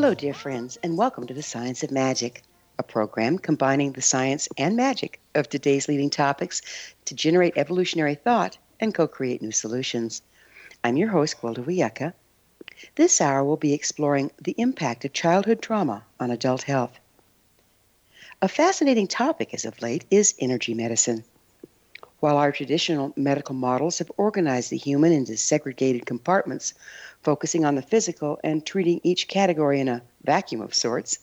Hello, dear friends, and welcome to the Science of Magic, a program combining the science and magic of today's leading topics to generate evolutionary thought and co create new solutions. I'm your host, Gwilda Wiyaka. This hour we'll be exploring the impact of childhood trauma on adult health. A fascinating topic as of late is energy medicine. While our traditional medical models have organized the human into segregated compartments, focusing on the physical and treating each category in a vacuum of sorts,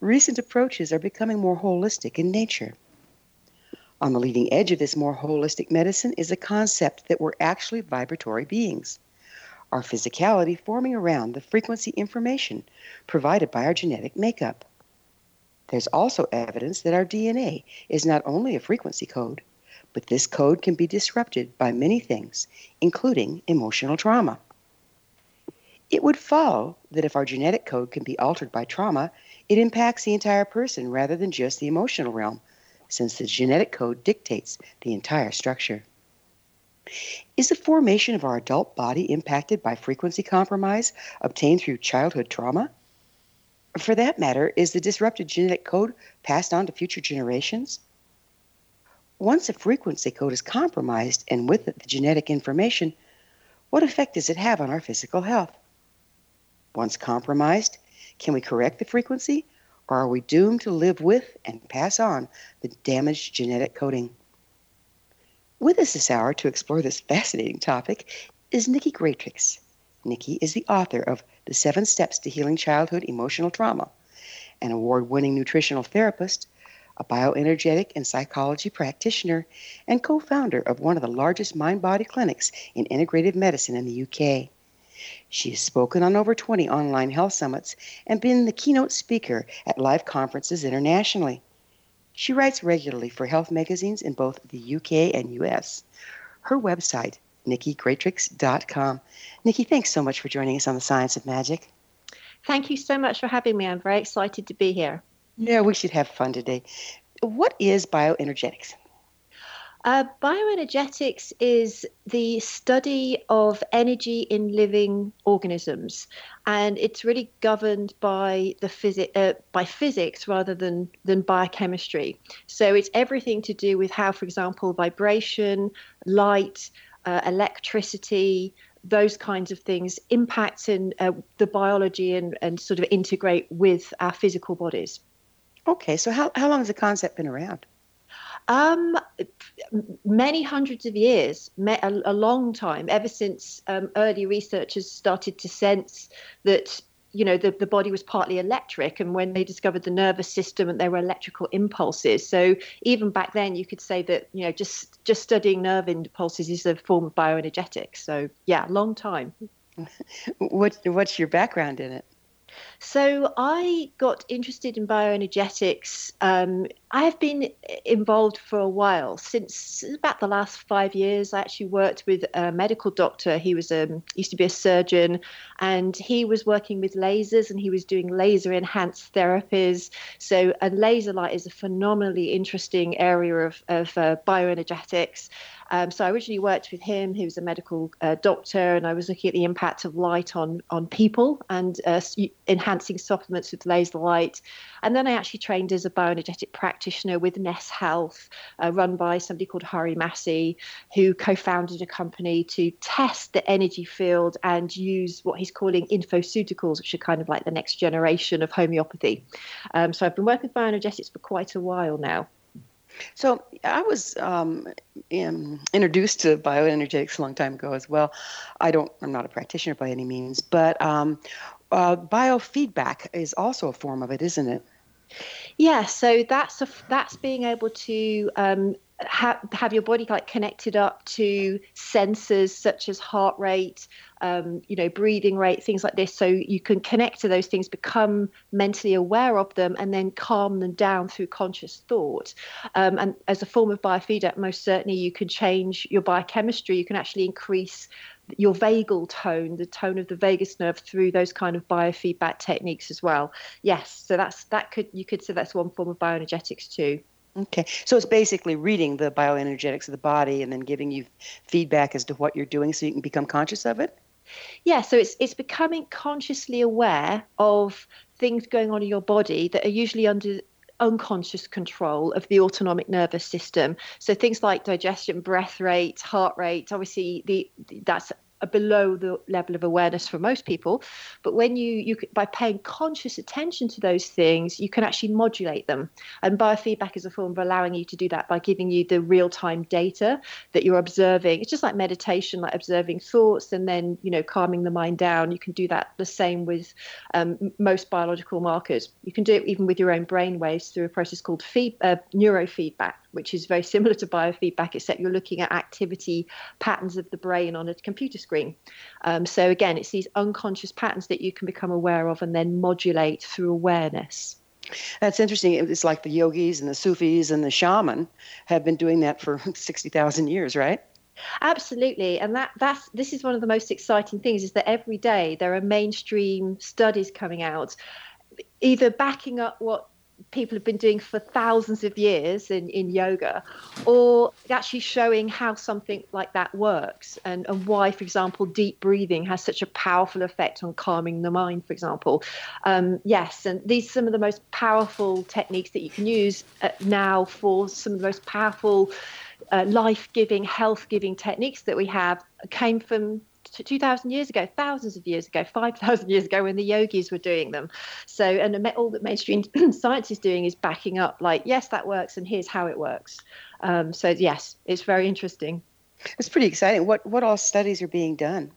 recent approaches are becoming more holistic in nature. On the leading edge of this more holistic medicine is the concept that we're actually vibratory beings, our physicality forming around the frequency information provided by our genetic makeup. There's also evidence that our DNA is not only a frequency code, but this code can be disrupted by many things, including emotional trauma. It would follow that if our genetic code can be altered by trauma, it impacts the entire person rather than just the emotional realm, since the genetic code dictates the entire structure. Is the formation of our adult body impacted by frequency compromise obtained through childhood trauma? For that matter, is the disrupted genetic code passed on to future generations? Once a frequency code is compromised and with it the genetic information, what effect does it have on our physical health? Once compromised, can we correct the frequency or are we doomed to live with and pass on the damaged genetic coding? With us this hour to explore this fascinating topic is Niki Gratrix. Niki is the author of The Seven Steps to Healing Childhood Emotional Trauma, an award winning nutritional therapist, a bioenergetic and psychology practitioner, and co founder of one of the largest mind body clinics in integrative medicine in the UK. She has spoken on over 20 online health summits and been the keynote speaker at live conferences internationally. She writes regularly for health magazines in both the UK and US. Her website, nikigratrix.com. Niki, thanks so much for joining us on the Science of Magic. Thank you so much for having me. I'm very excited to be here. Yeah, we should have fun today. What is bioenergetics? Uh, bioenergetics is the study of energy in living organisms, and it's really governed by the physi- uh, by physics rather than than biochemistry. So it's everything to do with how, for example, vibration, light, uh, electricity, those kinds of things impact in uh, the biology and, and sort of integrate with our physical bodies. Okay, so how, how long has the concept been around? Um, many hundreds of years, a, a long time, ever since um, early researchers started to sense that you know the, the body was partly electric and when they discovered the nervous system and there were electrical impulses. So even back then you could say that you know just just studying nerve impulses is a form of bioenergetics. So yeah long time. What what's your background in it so I got interested in bioenergetics. Um, I have been involved for a while since about the last five years. I actually worked with a medical doctor. He was um, used to be a surgeon, and he was working with lasers and he was doing laser enhanced therapies. So a laser light is a phenomenally interesting area of, of uh, bioenergetics. Um, so I originally worked with him. He was a medical uh, doctor, and I was looking at the impact of light on on people and uh, enhancing supplements with laser light. And then I actually trained as a bioenergetic practitioner with NES Health, uh, run by somebody called Harry Massey, who co-founded a company to test the energy field and use what he's calling infoceuticals, which are kind of like the next generation of homeopathy. Um, so I've been working with bioenergetics for quite a while now. So I was um, in, introduced to bioenergetics a long time ago as well. I don't. I'm not a practitioner by any means, but um, uh, biofeedback is also a form of it, isn't it? Yeah. So that's a, that's being able to um, have, have your body like connected up to sensors such as heart rate, um, you know, breathing rate, things like this. So you can connect to those things, become mentally aware of them, and then calm them down through conscious thought. Um, and as a form of biofeedback, most certainly you can change your biochemistry. You can actually increase your vagal tone, the tone of the vagus nerve through those kind of biofeedback techniques as well. Yes, so that's that could you could say that's one form of bioenergetics too. Okay, so it's basically reading the bioenergetics of the body and then giving you feedback as to what you're doing, so you can become conscious of it. Yeah, so it's it's becoming consciously aware of things going on in your body that are usually under unconscious control of the autonomic nervous system. So things like digestion, breath rate, heart rate, obviously the that's below the level of awareness for most people but when you you by paying conscious attention to those things you can actually modulate them. And biofeedback is a form of allowing you to do that by giving you the real-time data that you're observing. It's just like meditation like observing thoughts and then you know calming the mind down. You can do that the same with um, most biological markers. You can do it even with your own brain waves through a process called feed, uh, neurofeedback which is very similar to biofeedback, except you're looking at activity patterns of the brain on a computer screen. Um, so, again, it's these unconscious patterns that you can become aware of and then modulate through awareness. That's interesting. It's like the yogis and the Sufis and the shaman have been doing that for 60,000 years, right? Absolutely, and that that's this is one of the most exciting things is that every day there are mainstream studies coming out, either backing up what people have been doing for thousands of years in, in yoga, or actually showing how something like that works and, and why, for example, deep breathing has such a powerful effect on calming the mind, for example. Um, yes, and these are some of the most powerful techniques that you can use uh, now for some of the most powerful uh, life giving, health giving techniques that we have came from 2,000 years ago, thousands of years ago, 5,000 years ago when the yogis were doing them. So, and all that mainstream science is doing is backing up, like, yes, that works, and here's how it works. Um, so, yes, it's very interesting. It's pretty exciting. What what all studies are being done?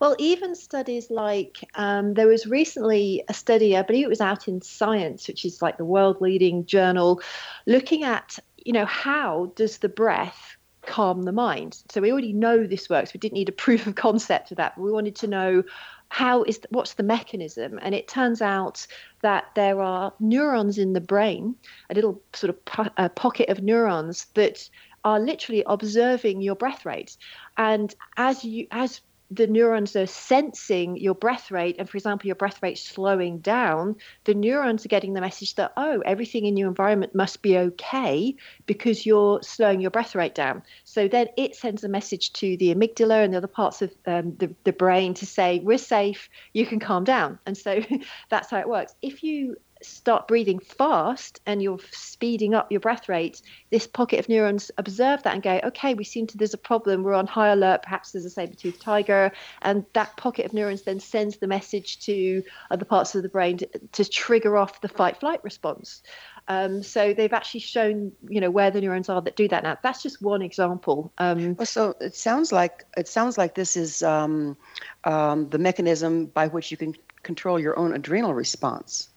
Well, even studies like um, there was recently a study, I believe it was out in Science, which is like the world leading journal, looking at you know how does the breath calm the mind. So we already know this works. We didn't need a proof of concept of that, but we wanted to know how is what's the mechanism and it turns out that there are neurons in the brain a little sort of po- pocket of neurons that are literally observing your breath rate and as you as the neurons are sensing your breath rate, and for example, your breath rate slowing down, the neurons are getting the message that, oh, everything in your environment must be okay because you're slowing your breath rate down. So then it sends a message to the amygdala and the other parts of um, the, the brain to say, we're safe, you can calm down. And so that's how it works. If you start breathing fast and you're speeding up your breath rate, this pocket of neurons observe that and go, okay, we seem to, there's a problem. We're on high alert. Perhaps there's a saber toothed tiger. And that pocket of neurons then sends the message to other parts of the brain to, to trigger off the fight flight response. Um, so they've actually shown, you know, where the neurons are that do that. Now that's just one example. Um, Well, so it sounds like it sounds like this is um, um, the mechanism by which you can control your own adrenal response.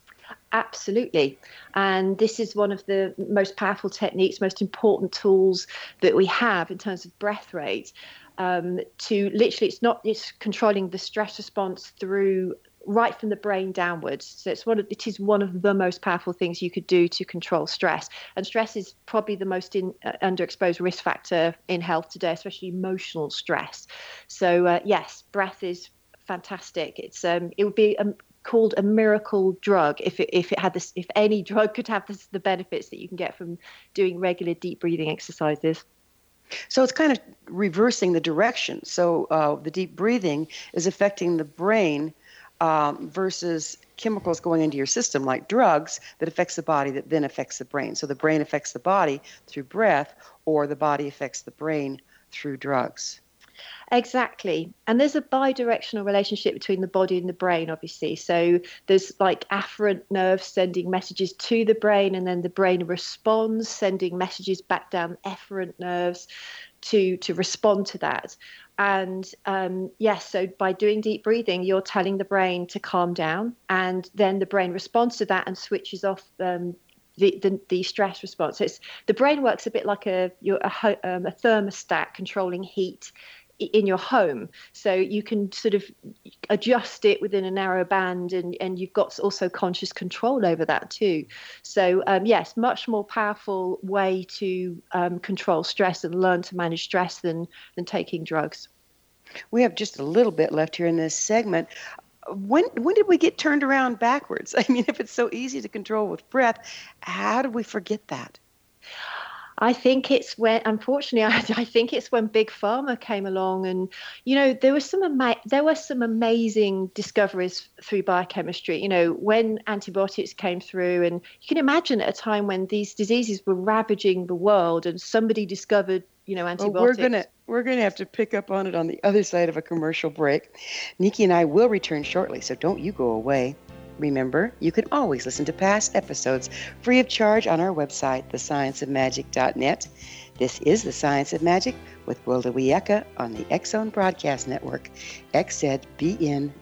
Absolutely. And this is one of the most powerful techniques, most important tools that we have in terms of breath rate. Um, to literally, it's not it's controlling the stress response through right from the brain downwards. So it's one of it is one of the most powerful things you could do to control stress. And stress is probably the most in, uh, underexposed risk factor in health today, especially emotional stress. So uh, yes, breath is fantastic. It's um, it would be um, called a miracle drug if it, if it had this if any drug could have this, the benefits that you can get from doing regular deep breathing exercises. So it's kind of reversing the direction. So uh, the deep breathing is affecting the brain um, versus chemicals going into your system like drugs that affects the body that then affects the brain. So the brain affects the body through breath, or the body affects the brain through drugs. Exactly. And there's a bi-directional relationship between the body and the brain, obviously. So there's like afferent nerves sending messages to the brain, and then the brain responds, sending messages back down efferent nerves to to respond to that. And um, yes, so by doing deep breathing, you're telling the brain to calm down, and then the brain responds to that and switches off um, the, the, the stress response. So it's the brain works a bit like a a, um, a thermostat controlling heat in your home so you can sort of adjust it within a narrow band and and you've got also conscious control over that too so um, yes much more powerful way to um, control stress and learn to manage stress than than taking drugs We have just a little bit left here in this segment. When when did we get turned around backwards? I mean, if it's so easy to control with breath, how did we forget that? I think it's when, unfortunately, I, I think it's when big pharma came along, and you know there was some ama- there were some amazing discoveries through biochemistry. You know when antibiotics came through, and you can imagine at a time when these diseases were ravaging the world, and somebody discovered you know Well, antibiotics. we're gonna we're gonna have to pick up on it on the other side of a commercial break. Niki and I will return shortly, so don't you go away. Remember, you can always listen to past episodes free of charge on our website, thescienceofmagic.net. This is The Science of Magic with Gwilda Wiyaka on the X Zone Broadcast Network, xzbn.net.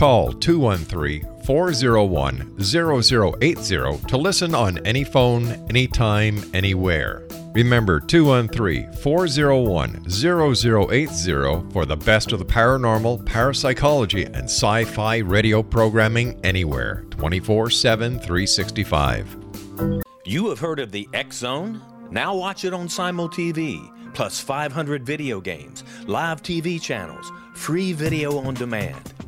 Call 213 401 0080 to listen on any phone, anytime, anywhere. Remember 213 401 0080 for the best of the paranormal, parapsychology, and sci fi radio programming anywhere 24 7 365. You have heard of the X Zone? Now watch it on Simul TV, plus 500 video games, live TV channels, free video on demand,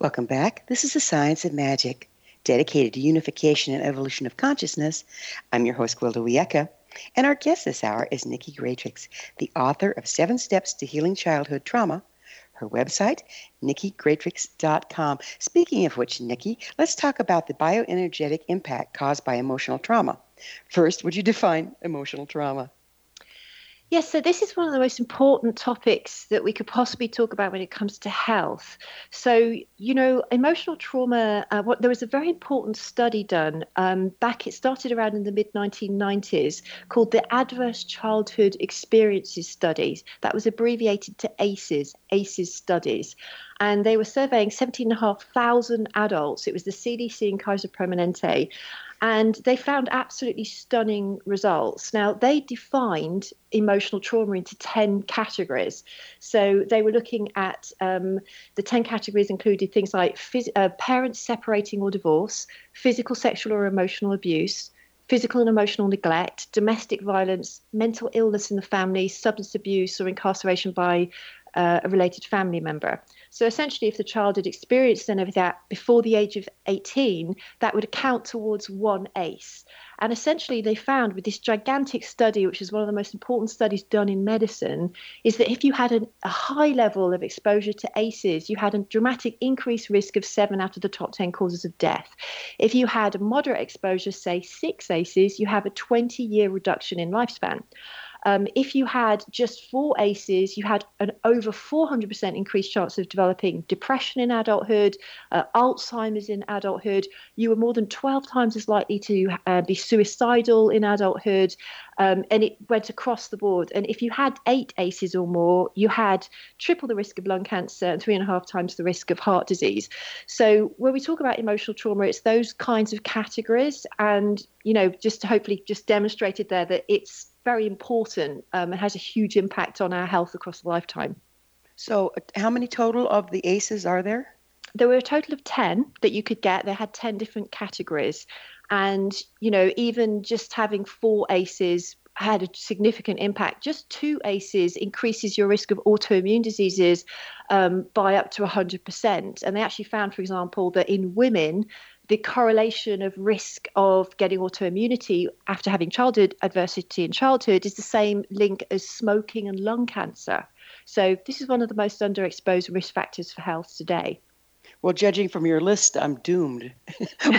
Welcome back. This is the Science of Magic, dedicated to unification and evolution of consciousness. I'm your host, Gwilda Wiyaka, and our guest this hour is Niki Gratrix, the author of Seven Steps to Healing Childhood Trauma. Her website, nikigratrix.com. Speaking of which, Niki, let's talk about the bioenergetic impact caused by emotional trauma. First, would you define emotional trauma? Yes, so this is one of the most important topics that we could possibly talk about when it comes to health. So, you know, emotional trauma, uh, what, there was a very important study done um, back, it started around in the mid 1990s called the Adverse Childhood Experiences Studies. That was abbreviated to ACEs, ACEs studies and they were surveying 17,500 adults. It was the CDC and Kaiser Permanente. And they found absolutely stunning results. Now, they defined emotional trauma into 10 categories. So they were looking at um, the 10 categories included things like phys- uh, parents separating or divorce, physical, sexual, or emotional abuse, physical and emotional neglect, domestic violence, mental illness in the family, substance abuse, or incarceration by uh, a related family member. So essentially, if the child had experienced any of that before the age of 18, that would count towards one ACE. And essentially, they found with this gigantic study, which is one of the most important studies done in medicine, is that if you had an, a high level of exposure to ACEs, you had a dramatic increased risk of seven out of the top 10 causes of death. If you had moderate exposure, say six ACEs, you have a 20 year reduction in lifespan. Um, if you had just four ACEs, you had an over 400% increased chance of developing depression in adulthood, uh, Alzheimer's in adulthood. You were more than 12 times as likely to uh, be suicidal in adulthood. Um, and it went across the board. And if you had eight ACEs or more, you had triple the risk of lung cancer and three and a half times the risk of heart disease. So when we talk about emotional trauma, it's those kinds of categories. And, you know, just hopefully just demonstrated there that it's very important um, and has a huge impact on our health across a lifetime. So, how many total of the ACEs are there? There were a total of 10 that you could get. They had 10 different categories. And, you know, even just having four ACEs had a significant impact. Just two ACEs increases your risk of autoimmune diseases um, by up to 100%. And they actually found, for example, that in women, the correlation of risk of getting autoimmunity after having childhood adversity in childhood is the same link as smoking and lung cancer. So, this is one of the most underexposed risk factors for health today. Well, judging from your list, I'm doomed.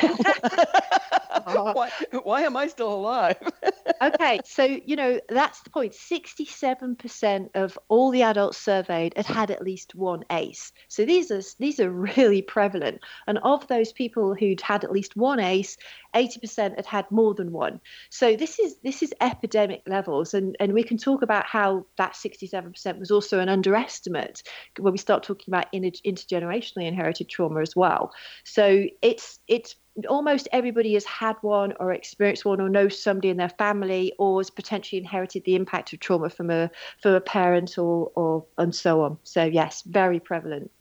why, why am I still alive? okay, so you know that's the point. Sixty-seven percent of all the adults surveyed had had at least one ACE. So these are these are really prevalent. And of those people who'd had at least one ACE, eighty percent had had more than one. So this is this is epidemic levels, and and we can talk about how that sixty-seven percent was also an underestimate when we start talking about inter- intergenerationally inherited trauma as well. So it's it's almost everybody has had one or experienced one or knows somebody in their family or has potentially inherited the impact of trauma from a from a parent or or and so on. So yes, very prevalent.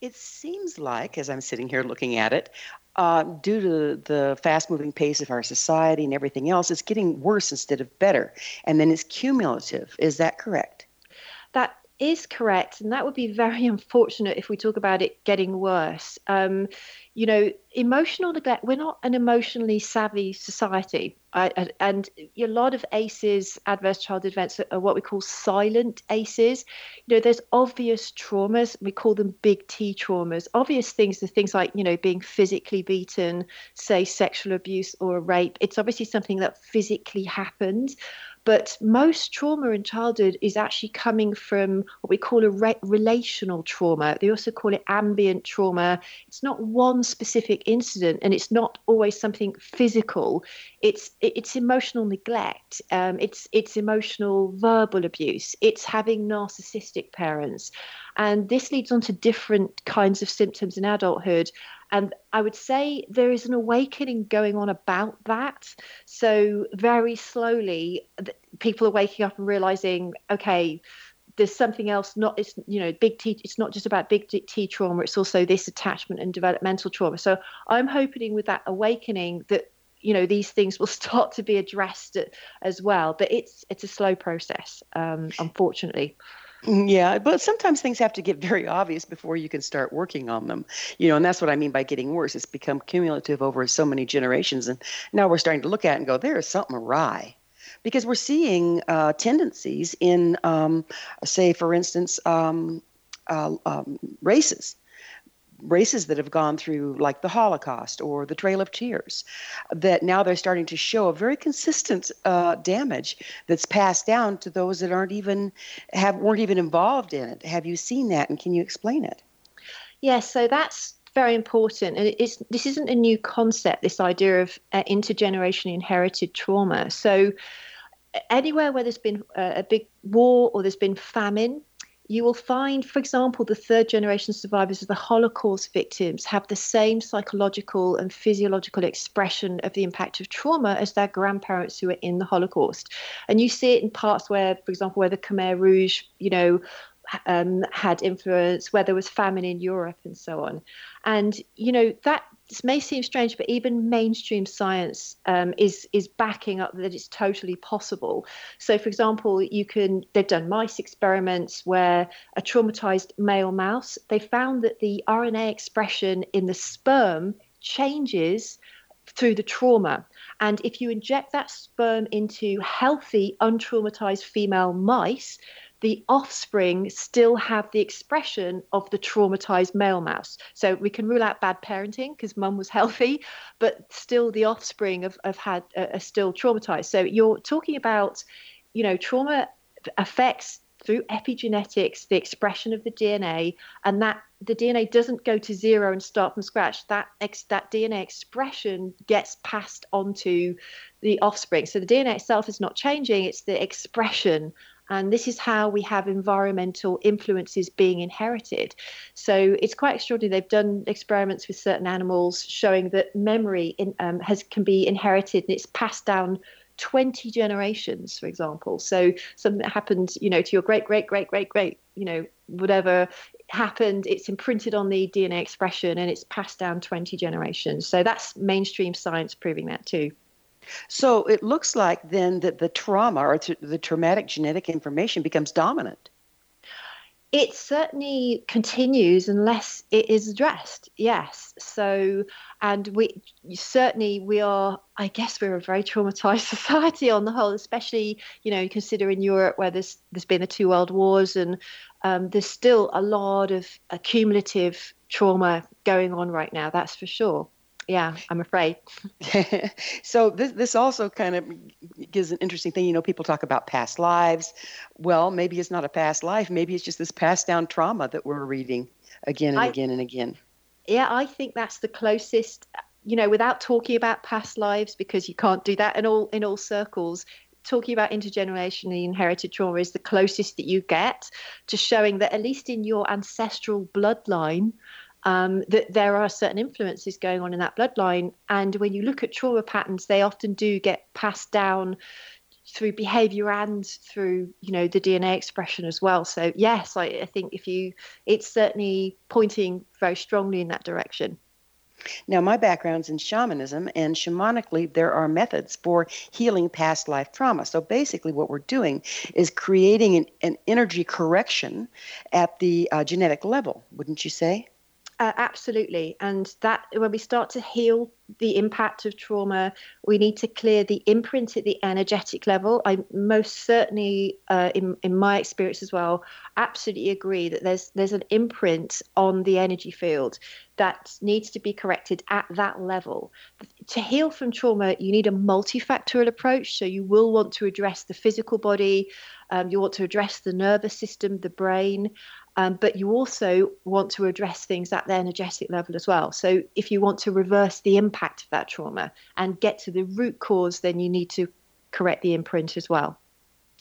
It seems like, as I'm sitting here looking at it, uh, due to the fast moving pace of our society and everything else, it's getting worse instead of better. And then it's cumulative. Is that correct? That is correct, and that would be very unfortunate if we talk about it getting worse. Um, you know, emotional neglect, we're not an emotionally savvy society. I, and a lot of ACEs, adverse childhood events, are what we call silent ACEs. You know, there's obvious traumas, we call them big T traumas. Obvious things are things like, you know, being physically beaten, say sexual abuse or rape. It's obviously something that physically happened. But most trauma in childhood is actually coming from what we call a re- relational trauma. They also call it ambient trauma. It's not one specific incident, and it's not always something physical. It's it's emotional neglect. Um, it's it's emotional verbal abuse. It's having narcissistic parents, and this leads on to different kinds of symptoms in adulthood. And I would say there is an awakening going on about that. So, very slowly, people are waking up and realizing, okay, there's something else not it's you know big t it's not just about big t trauma it's also this attachment and developmental trauma. So i'm hoping with that awakening that you know these things will start to be addressed as well. But it's it's a slow process um, unfortunately yeah, but sometimes things have to get very obvious before you can start working on them. You know, and that's what I mean by getting worse. It's become cumulative over so many generations. And now we're starting to look at and go, there is something awry. Because we're seeing uh, tendencies in, um, say, for instance, um, uh, um, races races that have gone through like the holocaust or the trail of tears that now they're starting to show a very consistent uh, damage that's passed down to those that aren't even have weren't even involved in it. Have you seen that and can you explain it? Yes so that's very important and it's this isn't a new concept this idea of uh, intergenerational inherited trauma. So anywhere where there's been a big war or there's been famine you will find, for example, the third generation survivors of the Holocaust victims have the same psychological and physiological expression of the impact of trauma as their grandparents who were in the Holocaust. And you see it in parts where, for example, where the Khmer Rouge, you know, um, had influence, where there was famine in Europe and so on. And, you know, that may seem strange, but even mainstream science um, is is backing up that it's totally possible. So, for example, you can they've done mice experiments where a traumatized male mouse they found that the RNA expression in the sperm changes through the trauma. And if you inject that sperm into healthy, untraumatized female mice, the offspring still have the expression of the traumatized male mouse. So we can rule out bad parenting because mum was healthy, but still the offspring have, had uh, are still traumatized. So you're talking about, you know, trauma affects through epigenetics the expression of the DNA, and that the DNA doesn't go to zero and start from scratch. That ex, that DNA expression gets passed on to the offspring. So the DNA itself is not changing; it's the expression and this is how we have environmental influences being inherited. So it's quite extraordinary. They've done experiments with certain animals showing that memory in, um, has can be inherited and it's passed down 20 generations, for example. So something that happened, you know, to your great, great, great, great, great, you know, whatever happened, it's imprinted on the DNA expression and it's passed down 20 generations. So that's mainstream science proving that too. So it looks like then that the trauma or the traumatic genetic information becomes dominant. It certainly continues unless it is addressed. Yes. So, and we certainly we are. I guess we're a very traumatized society on the whole, especially you know considering Europe where there's there's been the two world wars and um, there's still a lot of accumulative trauma going on right now. That's for sure yeah, I'm afraid. so this this also kind of gives an interesting thing. You know, people talk about past lives. Well, maybe it's not a past life. Maybe it's just this passed down trauma that we're reading again and I, again and again. Yeah, I think that's the closest. You know, without talking about past lives, because you can't do that in all in all circles. Talking about intergenerationally inherited trauma is the closest that you get to showing that at least in your ancestral bloodline, um, that there are certain influences going on in that bloodline. And when you look at trauma patterns, they often do get passed down through behavior and through you know the DNA expression as well. So yes, I, I think if you, it's certainly pointing very strongly in that direction. Now, my background's in shamanism, and shamanically, there are methods for healing past life trauma. So basically, what we're doing is creating an, an energy correction at the uh, genetic level, wouldn't you say? Uh, absolutely. And that when we start to heal the impact of trauma, we need to clear the imprint at the energetic level. I most certainly, uh, in in my experience as well, absolutely agree that there's there's an imprint on the energy field that needs to be corrected at that level. To heal from trauma, you need a multifactorial approach. So you will want to address the physical body, um, you want to address the nervous system, the brain, um, but you also want to address things at the energetic level as well. So if you want to reverse the impact of that trauma and get to the root cause, then you need to correct the imprint as well.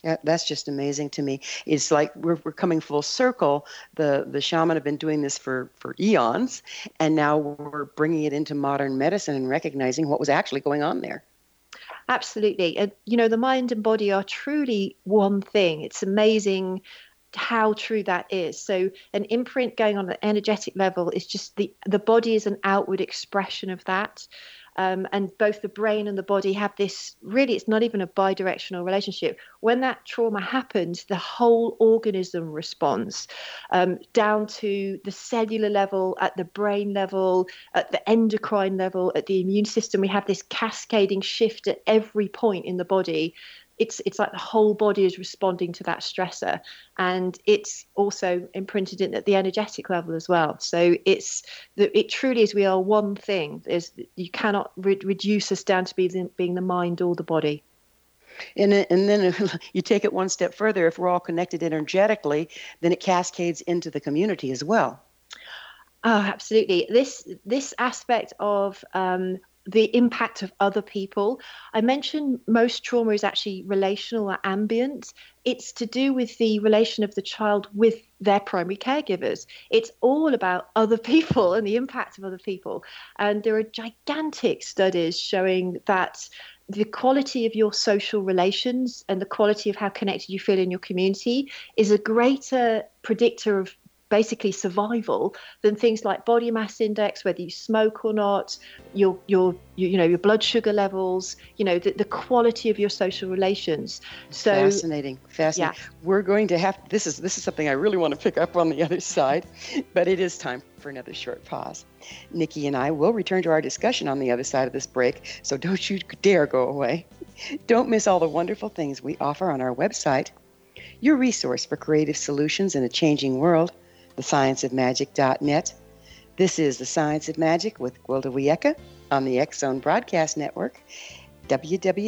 Yeah, that's just amazing to me. It's like we're, we're coming full circle. The the shaman have been doing this for for eons, and now we're bringing it into modern medicine and recognizing what was actually going on there. Absolutely. And, you know, the mind and body are truly one thing. It's amazing how true that is. So an imprint going on an energetic level is just the the body is an outward expression of that. Um, and both the brain and the body have this really it's not even a bi-directional relationship when that trauma happens the whole organism responds um, down to the cellular level at the brain level at the endocrine level at the immune system we have this cascading shift at every point in the body it's it's like the whole body is responding to that stressor. And it's also imprinted in at the energetic level as well. So it's it truly is we are one thing. There's you cannot re- reduce us down to be the, being the mind or the body. And, and then you take it one step further. If we're all connected energetically then it cascades into the community as well. Oh, absolutely. This this aspect of um, the impact of other people. I mentioned most trauma is actually relational or ambient. It's to do with the relation of the child with their primary caregivers. It's all about other people and the impact of other people. And there are gigantic studies showing that the quality of your social relations and the quality of how connected you feel in your community is a greater predictor of basically survival than things like body mass index, whether you smoke or not, your your, you know your blood sugar levels, you know the, the quality of your social relations. So fascinating, fascinating. Yeah. We're going to have this is this is something I really want to pick up on the other side, but it is time for another short pause. Niki and I will return to our discussion on the other side of this break, so don't you dare go away. Don't miss all the wonderful things we offer on our website, your resource for creative solutions in a changing world thescienceofmagic.net. This is The Science of Magic with Gwilda Wiyaka on the Zone Broadcast Network, www.xzbn.net.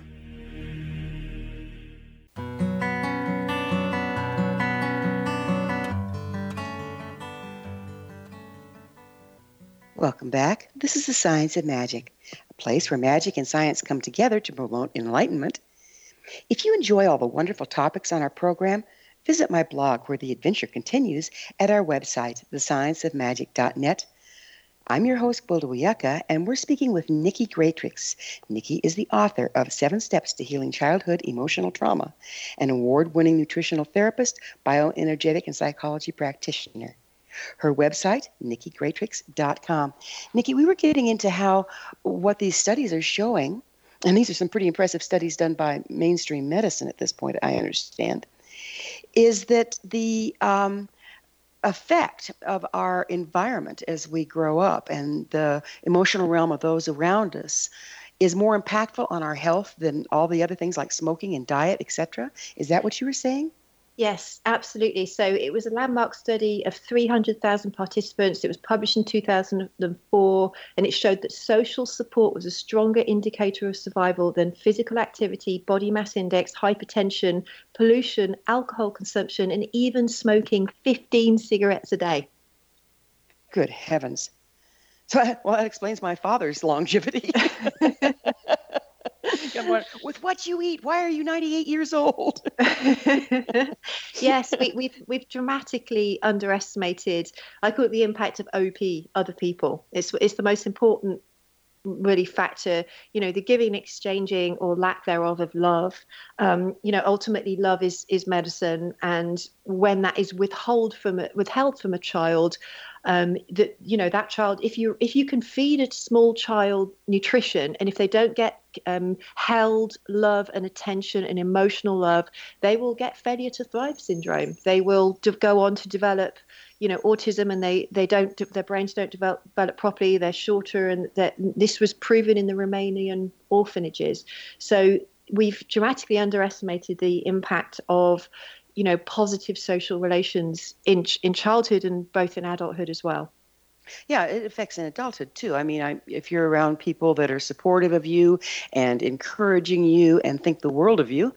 Welcome back. This is the Science of Magic, a place where magic and science come together to promote enlightenment. If you enjoy all the wonderful topics on our program, visit my blog where the adventure continues at our website, thescienceofmagic.net. I'm your host, Wiyaka, and we're speaking with Niki Gratrix. Niki is the author of Seven Steps to Healing Childhood Emotional Trauma, an award winning nutritional therapist, bioenergetic, and psychology practitioner. Her website, nikigratrix.com. Niki, we were getting into how what these studies are showing, and these are some pretty impressive studies done by mainstream medicine at this point, I understand, is that the um, effect of our environment as we grow up and the emotional realm of those around us is more impactful on our health than all the other things like smoking and diet, etc. Is that what you were saying? Yes, absolutely. So it was a landmark study of 300,000 participants. It was published in 2004, and it showed that social support was a stronger indicator of survival than physical activity, body mass index, hypertension, pollution, alcohol consumption, and even smoking 15 cigarettes a day. Good heavens. So, well, that explains my father's longevity. With what you eat, why are you 98 years old? yes, we, we've we've dramatically underestimated. I call it the impact of OP, other people. It's it's the most important really factor you know the giving exchanging or lack thereof of love um, you know ultimately love is is medicine and when that is withheld from a, withheld from a child um, that you know that child if you if you can feed a small child nutrition and if they don't get um, held love and attention and emotional love they will get failure to thrive syndrome. They will de- go on to develop you know autism and they they don't their brains don't develop, develop properly they're shorter and that this was proven in the romanian orphanages. So we've dramatically underestimated the impact of you know positive social relations in in childhood and both in adulthood as well yeah, it affects in adulthood too. I mean, I, if you're around people that are supportive of you and encouraging you and think the world of you,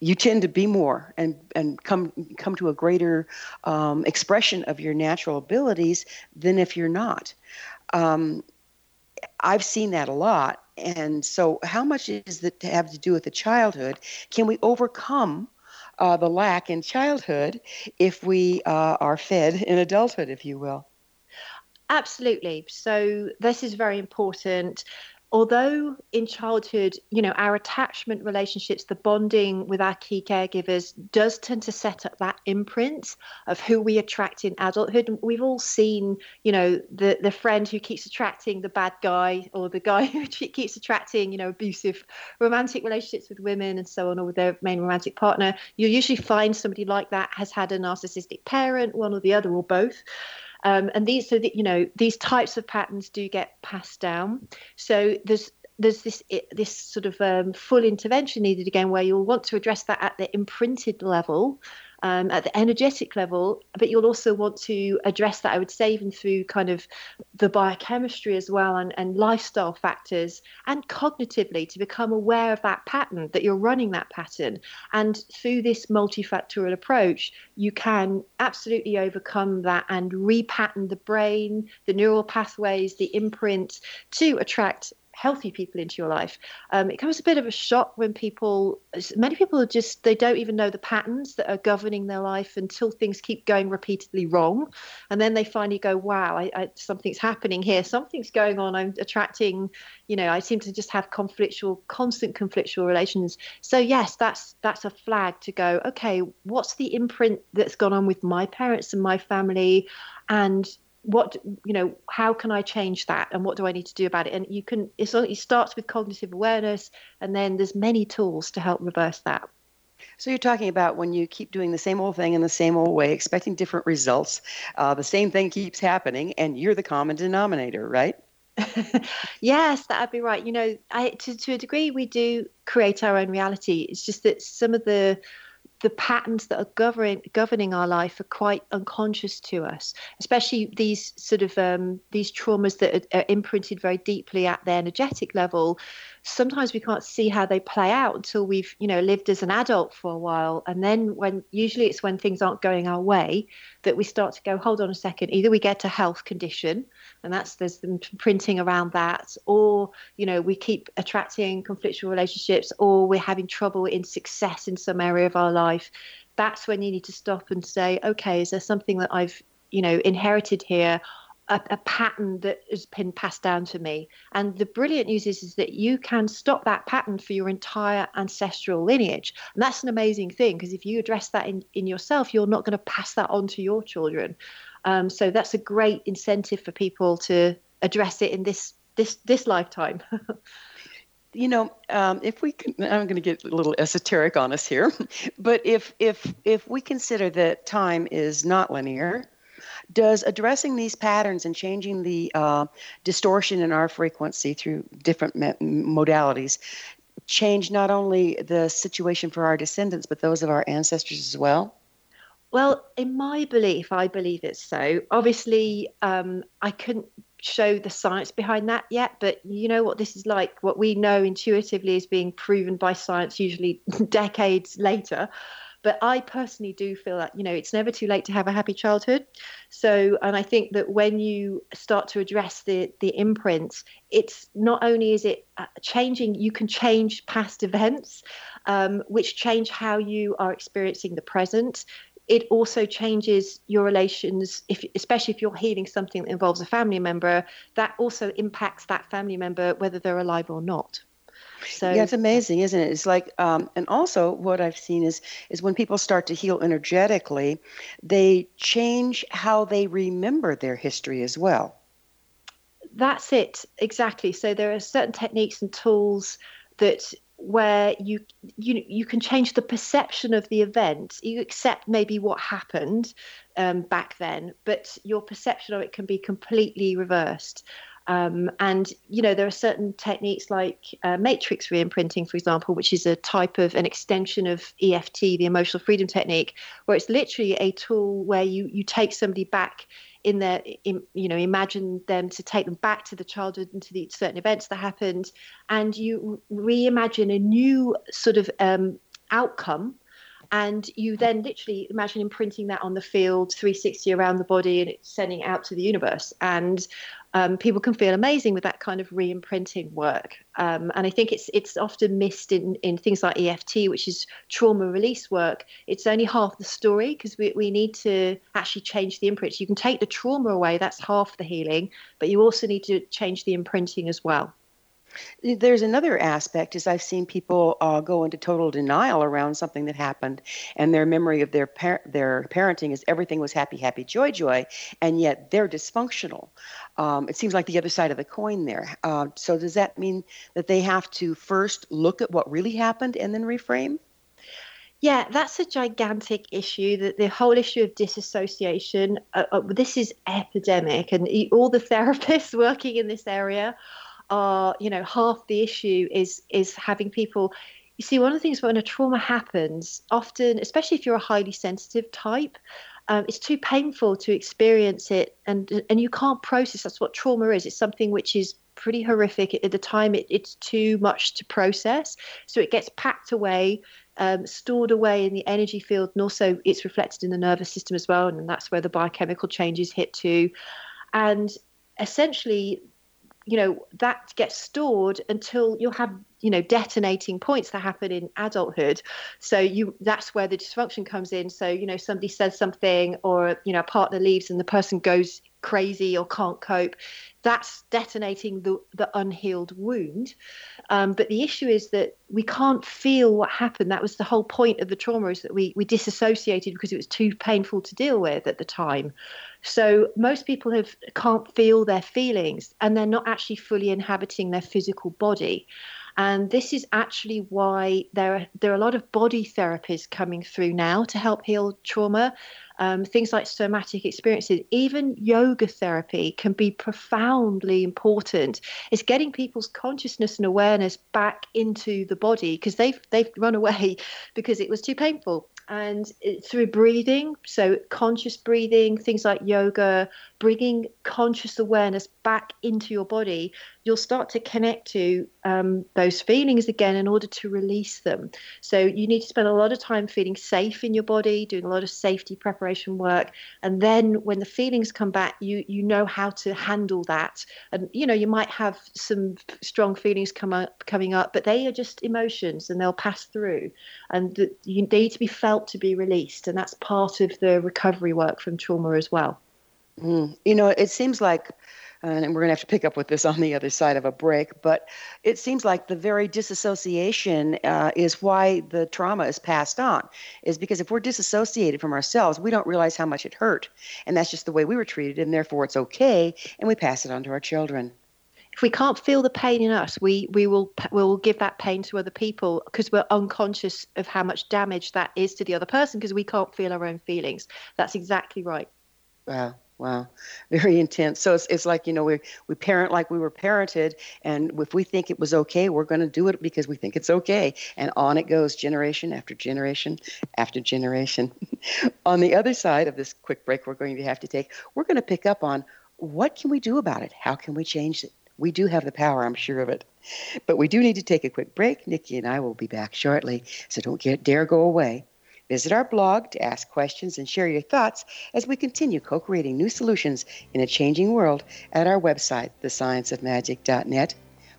you tend to be more and and come come to a greater um, expression of your natural abilities than if you're not. Um, I've seen that a lot, and so how much is that to have to do with the childhood? Can we overcome? Uh, the lack in childhood if we uh, are fed in adulthood, if you will. Absolutely. So this is very important. Although in childhood, you know, our attachment relationships, the bonding with our key caregivers does tend to set up that imprint of who we attract in adulthood. We've all seen, you know, the, the friend who keeps attracting the bad guy or the guy who keeps attracting, you know, abusive romantic relationships with women and so on, or with their main romantic partner. You'll usually find somebody like that has had a narcissistic parent, one or the other, or both. Um, and these, so that you know, these types of patterns do get passed down. So there's there's this this sort of um, full intervention needed again, where you'll want to address that at the imprinted level, um, at the energetic level, but you'll also want to address that, I would say, even through kind of the biochemistry as well and, and lifestyle factors and cognitively to become aware of that pattern, that you're running that pattern. And through this multifactorial approach, you can absolutely overcome that and repattern the brain, the neural pathways, the imprint to attract healthy people into your life. Um, it comes a bit of a shock when people, many people are just, they don't even know the patterns that are governing their life until things keep going repeatedly wrong. And then they finally go, wow, I, I, something's happening here. Something's going on. I'm attracting, you know, I seem to just have conflictual, constant conflictual relations. So yes, that's, that's a flag to go, okay, what's the imprint that's gone on with my parents and my family? And what you know how can i change that and what do i need to do about it? And you can it's it starts with cognitive awareness and then there's many tools to help reverse that. So you're talking about when you keep doing the same old thing in the same old way expecting different results. Uh, the same thing keeps happening and you're the common denominator right? Yes that'd be right. You know I, to, to a degree we do create our own reality. It's just that some of the the patterns that are governing governing our life are quite unconscious to us, especially these sort of um, these traumas that are, are, imprinted very deeply at the energetic level sometimes we can't see how they play out until we've you know lived as an adult for a while. And then when usually it's when things aren't going our way that we start to go hold on a second either we get a health condition and that's there's them printing around that or you know we keep attracting conflictual relationships or we're having trouble in success in some area of our life. That's when you need to stop and say okay is there something that i've you know inherited here a, a, pattern that has been passed down to me. And the brilliant news is, is that you can stop that pattern for your entire ancestral lineage. And that's an amazing thing because if you address that in, in yourself, you're not going to pass that on to your children. Um, so that's a great incentive for people to address it in this this this lifetime. you know, um, if we can, I'm going to get a little esoteric on us here, but if if if we consider that time is not linear, does addressing these patterns and changing the uh, distortion in our frequency through different me- modalities change not only the situation for our descendants, but those of our ancestors as well? Well, in my belief, I believe it's so. Obviously, um, I couldn't show the science behind that yet, but you know what this is like. What we know intuitively is being proven by science, usually decades later. But I personally do feel that, you know, it's never too late to have a happy childhood. So, and I think that when you start to address the, the imprints, it's not only is it uh, changing, you can change past events, um, which change how you are experiencing the present it also changes your relations if especially if you're healing something that involves a family member that also impacts that family member whether they're alive or not so yeah, it's amazing, isn't it? It's like, um, and also what I've seen is is when people start to heal energetically, they change how they remember their history as well. That's it exactly. So there are certain techniques and tools that where you you you can change the perception of the event. You accept maybe what happened um, back then, but your perception of it can be completely reversed. Um, and you know there are certain techniques like uh, matrix reimprinting, for example, which is a type of an extension of EFT, the emotional freedom technique, where it's literally a tool where you you take somebody back in their in, you know imagine them to take them back to the childhood and to the certain events that happened, and you reimagine a new sort of um, outcome and you then literally imagine imprinting that on the field 360 around the body and it's sending out to the universe. And um, people can feel amazing with that kind of re-imprinting work. Um, and I think it's it's often missed in, in things like EFT, which is trauma release work. It's only half the story because we, we need to actually change the imprints. You can take the trauma away, that's half the healing, but you also need to change the imprinting as well. There's another aspect is I've seen people uh, go into total denial around something that happened, and their memory of their par- their parenting is everything was happy, happy, joy, joy, and yet they're dysfunctional. Um, it seems like the other side of the coin there. Uh, so does that mean that they have to first look at what really happened and then reframe? Yeah, that's a gigantic issue. That the whole issue of disassociation. Uh, uh, this is epidemic, and all the therapists working in this area are, you know, half the issue is is having people. You see, one of the things when a trauma happens, often, especially if you're a highly sensitive type, um, it's too painful to experience it, and and you can't process. That's what trauma is. It's something which is pretty horrific at the time. It, it's too much to process, so it gets packed away um, stored away in the energy field, and also it's reflected in the nervous system as well, and that's where the biochemical changes hit too. And essentially, you know, that gets stored until you'll have you know detonating points that happen in adulthood. So you that's where the dysfunction comes in. So you know somebody says something or you know a partner leaves and the person goes crazy or can't cope that's detonating the, the unhealed wound. Um, but the issue is that we can't feel what happened. That was the whole point of the trauma is that we, we disassociated because it was too painful to deal with at the time. So most people have can't feel their feelings and they're not actually fully inhabiting their physical body. And this is actually why there are, there are a lot of body therapies coming through now to help heal trauma. Um, things like somatic experiences, even yoga therapy can be profoundly important. It's getting people's consciousness and awareness back into the body because they've they've run away because it was too painful and through breathing so conscious breathing things like yoga bringing conscious awareness back into your body you'll start to connect to um, those feelings again in order to release them so you need to spend a lot of time feeling safe in your body doing a lot of safety preparation work and then when the feelings come back you you know how to handle that and you know you might have some strong feelings come up coming up but they are just emotions and they'll pass through and the, you need to be felt to be released. And that's part of the recovery work from trauma as well. Mm. You know, it seems like, and we're going to have to pick up with this on the other side of a break, but it seems like the very disassociation uh, is why the trauma is passed on. Is because if we're disassociated from ourselves, we don't realize how much it hurt. And that's just the way we were treated, and therefore it's okay, and we pass it on to our children if we can't feel the pain in us, we we will we will give that pain to other people because we're unconscious of how much damage that is to the other person because we can't feel our own feelings. That's exactly right. Wow. Wow, very intense. So it's, it's like you know we we parent like we were parented, and if we think it was okay, we're going to do it because we think it's okay, and on it goes generation after generation after generation. on the other side of this quick break, we're going to have to take. We're going to pick up on what can we do about it? How can we change it? We do have the power, I'm sure of it. But we do need to take a quick break. Niki and I will be back shortly, so don't get, dare go away. Visit our blog to ask questions and share your thoughts as we continue co creating new solutions in a changing world at our website, thescienceofmagic.net.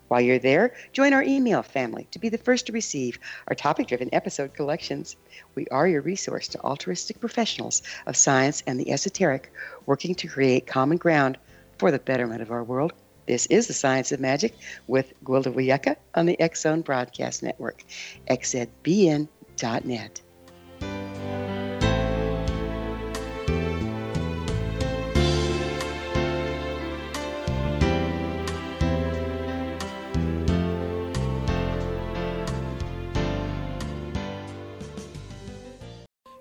While you're there, join our email family to be the first to receive our topic driven episode collections. We are your resource to altruistic professionals of science and the esoteric working to create common ground for the betterment of our world. This is The Science of Magic with Gwilda Wiyaka on the Zone Broadcast Network, xzbn.net.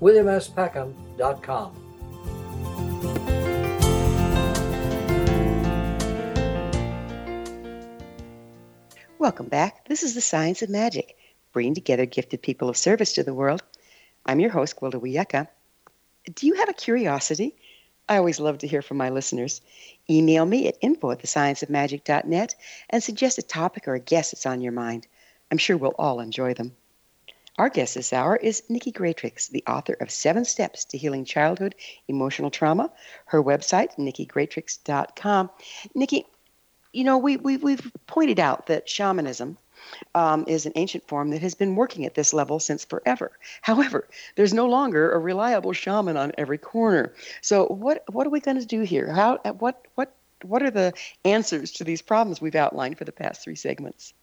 www.williamspeckham.com. Welcome back. This is the Science of Magic, bringing together gifted people of service to the world. I'm your host, Gwilda Wiyaka. Do you have a curiosity? I always love to hear from my listeners. Email me at info at thescienceofmagic.net and suggest a topic or a guest that's on your mind. I'm sure we'll all enjoy them. Our guest this hour is Niki Gratrix, the author of Seven Steps to Healing Childhood Emotional Trauma. Her website, nikigratrix.com. Niki, you know, we, we, we've pointed out that shamanism um, is an ancient form that has been working at this level since forever. However, there's no longer a reliable shaman on every corner. So, what what are we going to do here? How what what what are the answers to these problems we've outlined for the past three segments?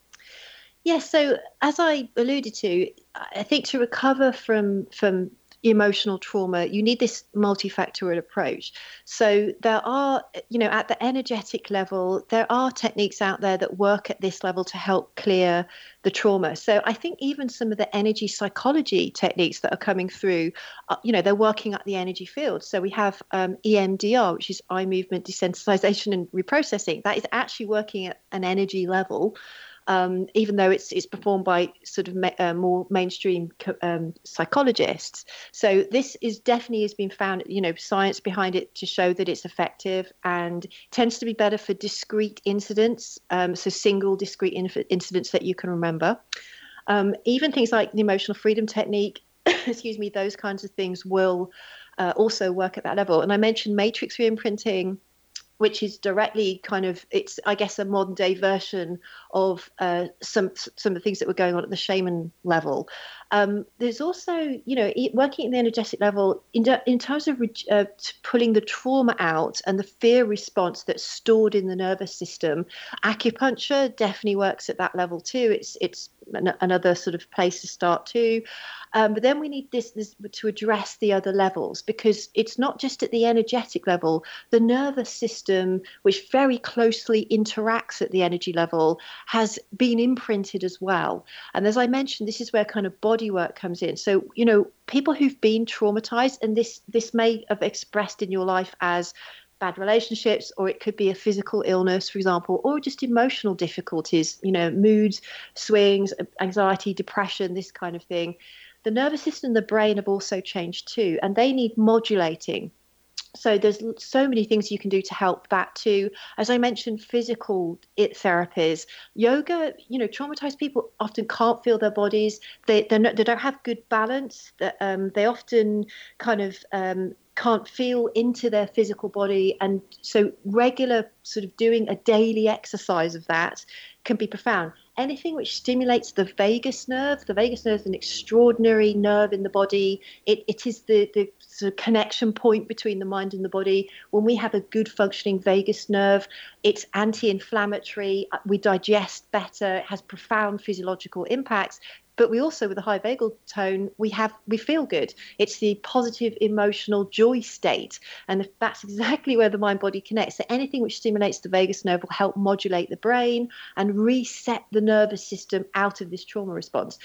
Yes, so as I alluded to, I think to recover from from emotional trauma, you need this multifactorial approach. So there are, you know, at the energetic level, there are techniques out there that work at this level to help clear the trauma. So I think even some of the energy psychology techniques that are coming through, uh, you know, they're working at the energy field. So we have um, EMDR, which is eye movement desensitization and reprocessing. That is actually working at an energy level um, even though it's it's performed by sort of ma- uh, more mainstream um, psychologists. So this is definitely has been found, you know, science behind it to show that it's effective and tends to be better for discrete incidents, um, so single discrete inf- incidents that you can remember. Um, even things like the emotional freedom technique, excuse me, those kinds of things will uh, also work at that level. And I mentioned matrix reimprinting which is directly kind of it's I guess a modern day version of uh, some some of the things that were going on at the shaman level. Um, there's also you know working at the energetic level in in terms of uh, pulling the trauma out and the fear response that's stored in the nervous system. Acupuncture definitely works at that level too. It's it's another sort of place to start too. Um, but then we need this, this to address the other levels because it's not just at the energetic level. The nervous system, which very closely interacts at the energy level, has been imprinted as well. And as I mentioned, this is where kind of body work comes in. So you know, people who've been traumatized, and this this may have expressed in your life as bad relationships, or it could be a physical illness, for example, or just emotional difficulties, you know, moods, swings, anxiety, depression, this kind of thing. The nervous system and the brain have also changed too, and they need modulating. so there's so many things you can do to help that too as i mentioned physical therapies yoga you know traumatized people often can't feel their bodies they not, they don't have good balance um, they often kind of um, can't feel into their physical body. And so regular sort of doing a daily exercise of that can be profound. Anything which stimulates the vagus nerve the vagus nerve is an extraordinary nerve in the body. It, it is the, the sort of connection point between the mind and the body. When we have a good functioning vagus nerve it's anti-inflammatory. Uh, we digest better. It has profound physiological impacts but we also with a high vagal tone we have we feel good. It's the positive emotional joy state and that's exactly where the mind body connects so anything which stimulates the vagus nerve will help modulate the brain and reset the nervous system out of this trauma response.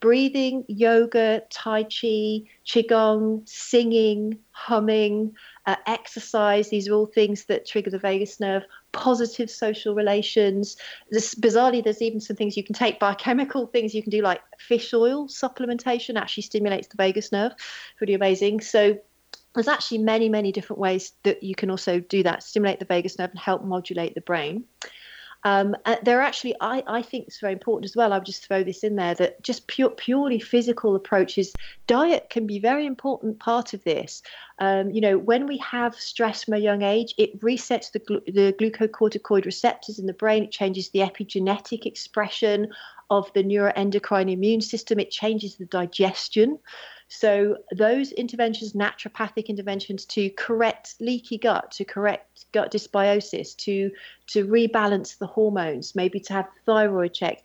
Breathing yoga tai chi qigong singing humming uh, exercise these are all things that trigger the vagus nerve positive social relations. This bizarrely there's even some things you can take biochemical things. You can do like fish oil supplementation actually stimulates the vagus nerve. Pretty amazing. So there's actually many many different ways that you can also do that stimulate the vagus nerve and help modulate the brain um, uh, there are actually, I, I think it's very important as well. I would just throw this in there that just pure, purely physical approaches, diet can be very important part of this. Um, you know, when we have stress from a young age, it resets the, the glucocorticoid receptors in the brain. It changes the epigenetic expression of the neuroendocrine immune system. It changes the digestion. So those interventions, naturopathic interventions to correct leaky gut, to correct gut dysbiosis, to to rebalance the hormones, maybe to have thyroid checked.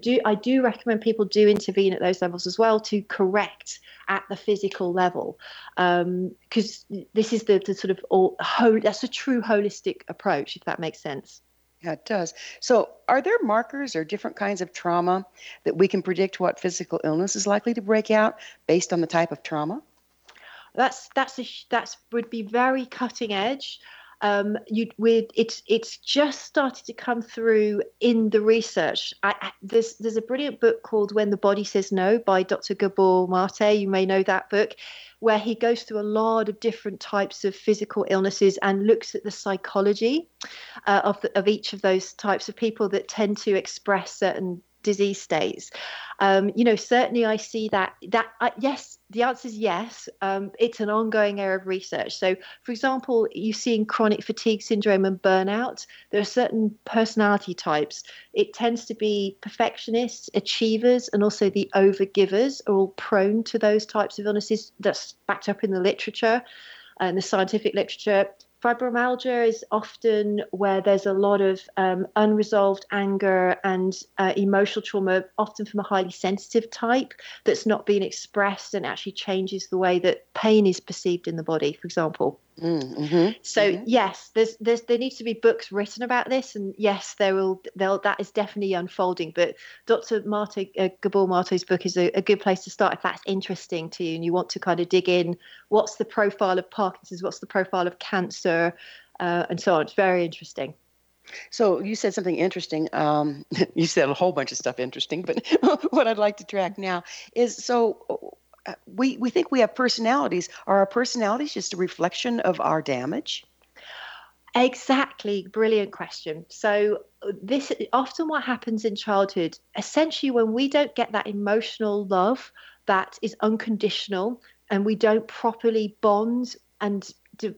Do I do recommend people do intervene at those levels as well to correct at the physical level, because um, this is the, the sort of all, that's a true holistic approach, if that makes sense. Yeah, it does. So, are there markers or different kinds of trauma that we can predict what physical illness is likely to break out based on the type of trauma? That's that's a, that's would be very cutting edge. Um, you with it's it's just started to come through in the research. I, I, there's there's a brilliant book called When the Body Says No by Dr. Gabor Mate. You may know that book where he goes through a lot of different types of physical illnesses and looks at the psychology uh, of, the, of each of those types of people that tend to express certain disease states. Um, you know, certainly I see that. That uh, yes, the answer is yes. Um, it's an ongoing area of research. So, for example, you see in chronic fatigue syndrome and burnout, there are certain personality types. It tends to be perfectionists, achievers, and also the overgivers are all prone to those types of illnesses. That's backed up in the literature and the scientific literature Fibromyalgia is often where there's a lot of um, unresolved anger and uh, emotional trauma, often from a highly sensitive type that's not being expressed and actually changes the way that pain is perceived in the body, for example. Mm-hmm. So mm-hmm. yes, there's, there's there needs to be books written about this, and yes, there will there that is definitely unfolding. But Dr. Mate uh, Gabor Mate's book is a, a, good place to start if that's interesting to you, and you want to kind of dig in. What's the profile of Parkinson's? What's the profile of cancer, uh, and so on. It's very interesting. So you said something interesting. Um, you said a whole bunch of stuff interesting, but what I'd like to track now is so we, we think we have personalities. Are our personalities just a reflection of our damage? Exactly, brilliant question. So this often what happens in childhood, essentially when we don't get that emotional love that is unconditional and we don't properly bond and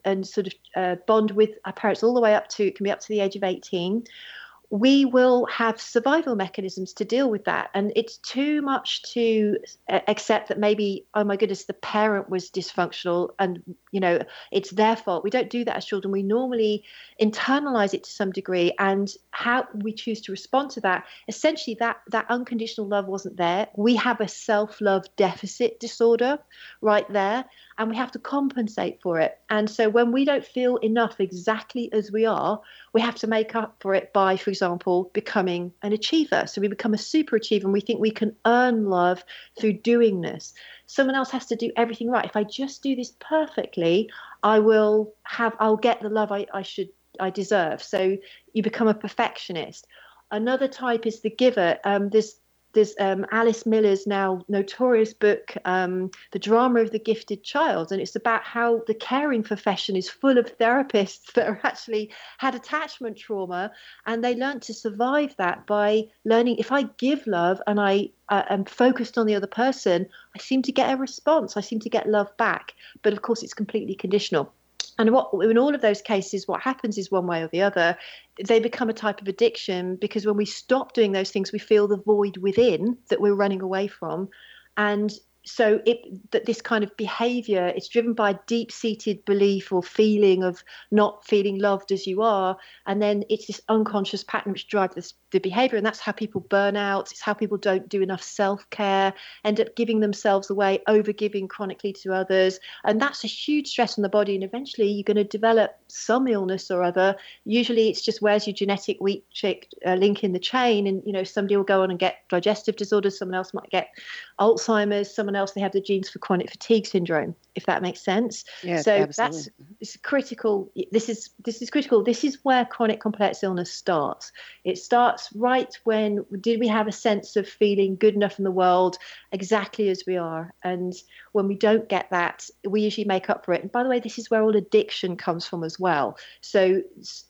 and sort of uh, bond with our parents all the way up to it can be up to the age of 18 we will have survival mechanisms to deal with that. And it's too much to uh, accept that maybe, oh my goodness, the parent was dysfunctional and, you know, it's their fault. We don't do that as children. We normally internalize it to some degree. And how we choose to respond to that, essentially, that, that unconditional love wasn't there. We have a self love deficit disorder right there and we have to compensate for it. And so when we don't feel enough exactly as we are, we have to make up for it by, for example, becoming an achiever. So we become a super achiever and we think we can earn love through doing this. Someone else has to do everything right. If I just do this perfectly, I will have I'll get the love I, I should I deserve. So you become a perfectionist. Another type is the giver. Um, there's there's um, Alice Miller's now notorious book, um, The Drama of the Gifted Child, and it's about how the caring profession is full of therapists that are actually had attachment trauma, and they learn to survive that by learning. If I give love and I uh, am focused on the other person, I seem to get a response. I seem to get love back, but of course, it's completely conditional. And what in all of those cases, what happens is one way or the other, they become a type of addiction because when we stop doing those things, we feel the void within that we're running away from. And so it that this kind of behavior it's driven by deep seated belief or feeling of not feeling loved as you are. And then it's this unconscious pattern which drives this, the behavior and that's how people burn out. It's how people don't do enough self-care end up giving themselves away over giving chronically to others. And that's a huge stress on the body and eventually you're going to develop some illness or other usually it's just where's your genetic weak uh, link in the chain? And you know somebody will go on and get digestive disorders someone else might get alzheimer's someone else they have the genes for chronic fatigue syndrome if that makes sense. Yes, so absolutely. that's it's critical. This is this is critical. This is where chronic complex illness starts. It starts right when did we have a sense of feeling good enough in the world? Exactly as we are. And when we don't get that we usually make up for it. And by the way this is where all addiction comes from as well. So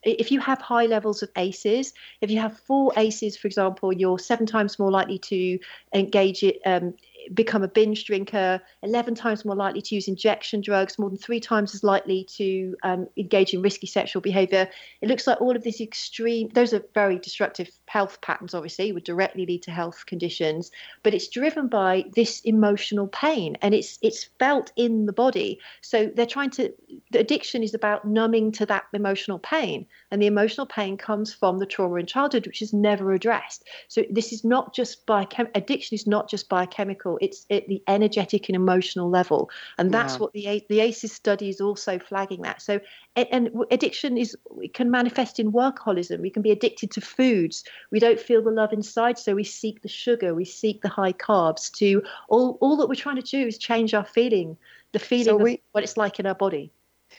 if you have high levels of aces if you have four aces for example you're seven times more likely to engage it um, become a binge drinker, 11 times more likely to use injection drugs, more than three times as likely to um, engage in risky sexual behavior. It looks like all of these extreme, those are very destructive health patterns, obviously, would directly lead to health conditions, but it's driven by this emotional pain and it's it's felt in the body. So they're trying to, the addiction is about numbing to that emotional pain. And the emotional pain comes from the trauma in childhood, which is never addressed. So this is not just biochem, addiction is not just biochemical, it's at the energetic and emotional level. And that's Wow. what the, the ACEs study is also flagging that. So, and addiction is, it can manifest in workaholism. We can be addicted to foods. We don't feel the love inside. So we seek the sugar, we seek the high carbs to all, all that we're trying to do is change our feeling, the feeling of we- what it's like in our body.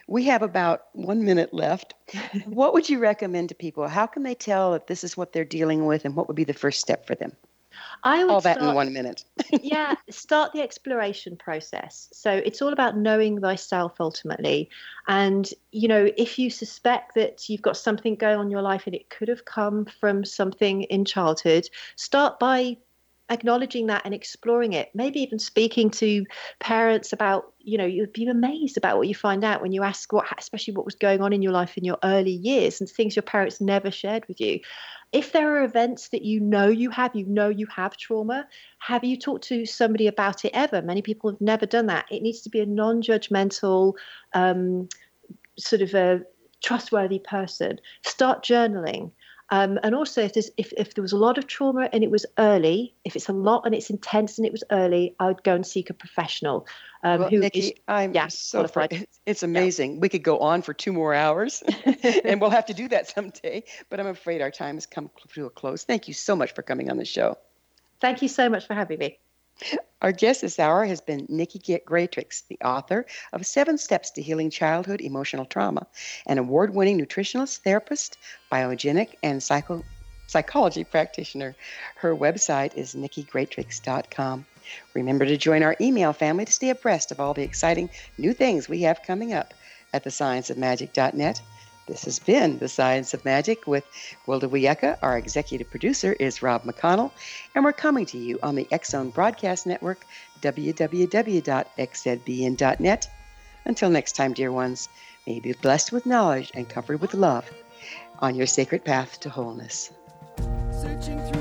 We have about one minute left. what would you recommend to people? How can they tell if this is what they're dealing with and what would be the first step for them? I would All that in one minute. yeah, start the exploration process. So it's all about knowing thyself ultimately. And, you know, if you suspect that you've got something going on in your life and it could have come from something in childhood, start by acknowledging that and exploring it. Maybe even speaking to parents about, you know, you'd be amazed about what you find out when you ask what, especially what was going on in your life in your early years and things your parents never shared with you if there are events that you know you have, you know you have trauma, have you talked to somebody about it ever? Many people have never done that. It needs to be a non judgmental, um, sort of a trustworthy person. Start journaling. Um, and also, if, there's, if, if there was a lot of trauma and it was early, if it's a lot and it's intense and it was early, I would go and seek a professional um, well, who Niki, is- I'm yeah, so fr- qualified. it's, it's amazing. We could go on for two more hours, and we'll have to do that someday. But I'm afraid our time has come to a close. Thank you so much for coming on the show. Thank you so much for having me. Our guest this hour has been Niki G- Gratrix, the author of Seven Steps to Healing Childhood Emotional Trauma, an award winning nutritionist, therapist, biogenic, and psycho- psychology practitioner. Her website is nikigratrix.com. Remember to join our email family to stay abreast of all the exciting new things we have coming up at thescienceofmagic.net. This has been The Science of Magic with Gwilda Wiyaka. Our executive producer is Rob McConnell, and we're coming to you on the X Zone Broadcast Network, www.xzbn.net. Until next time, dear ones, may you be blessed with knowledge and covered with love on your sacred path to wholeness. searching through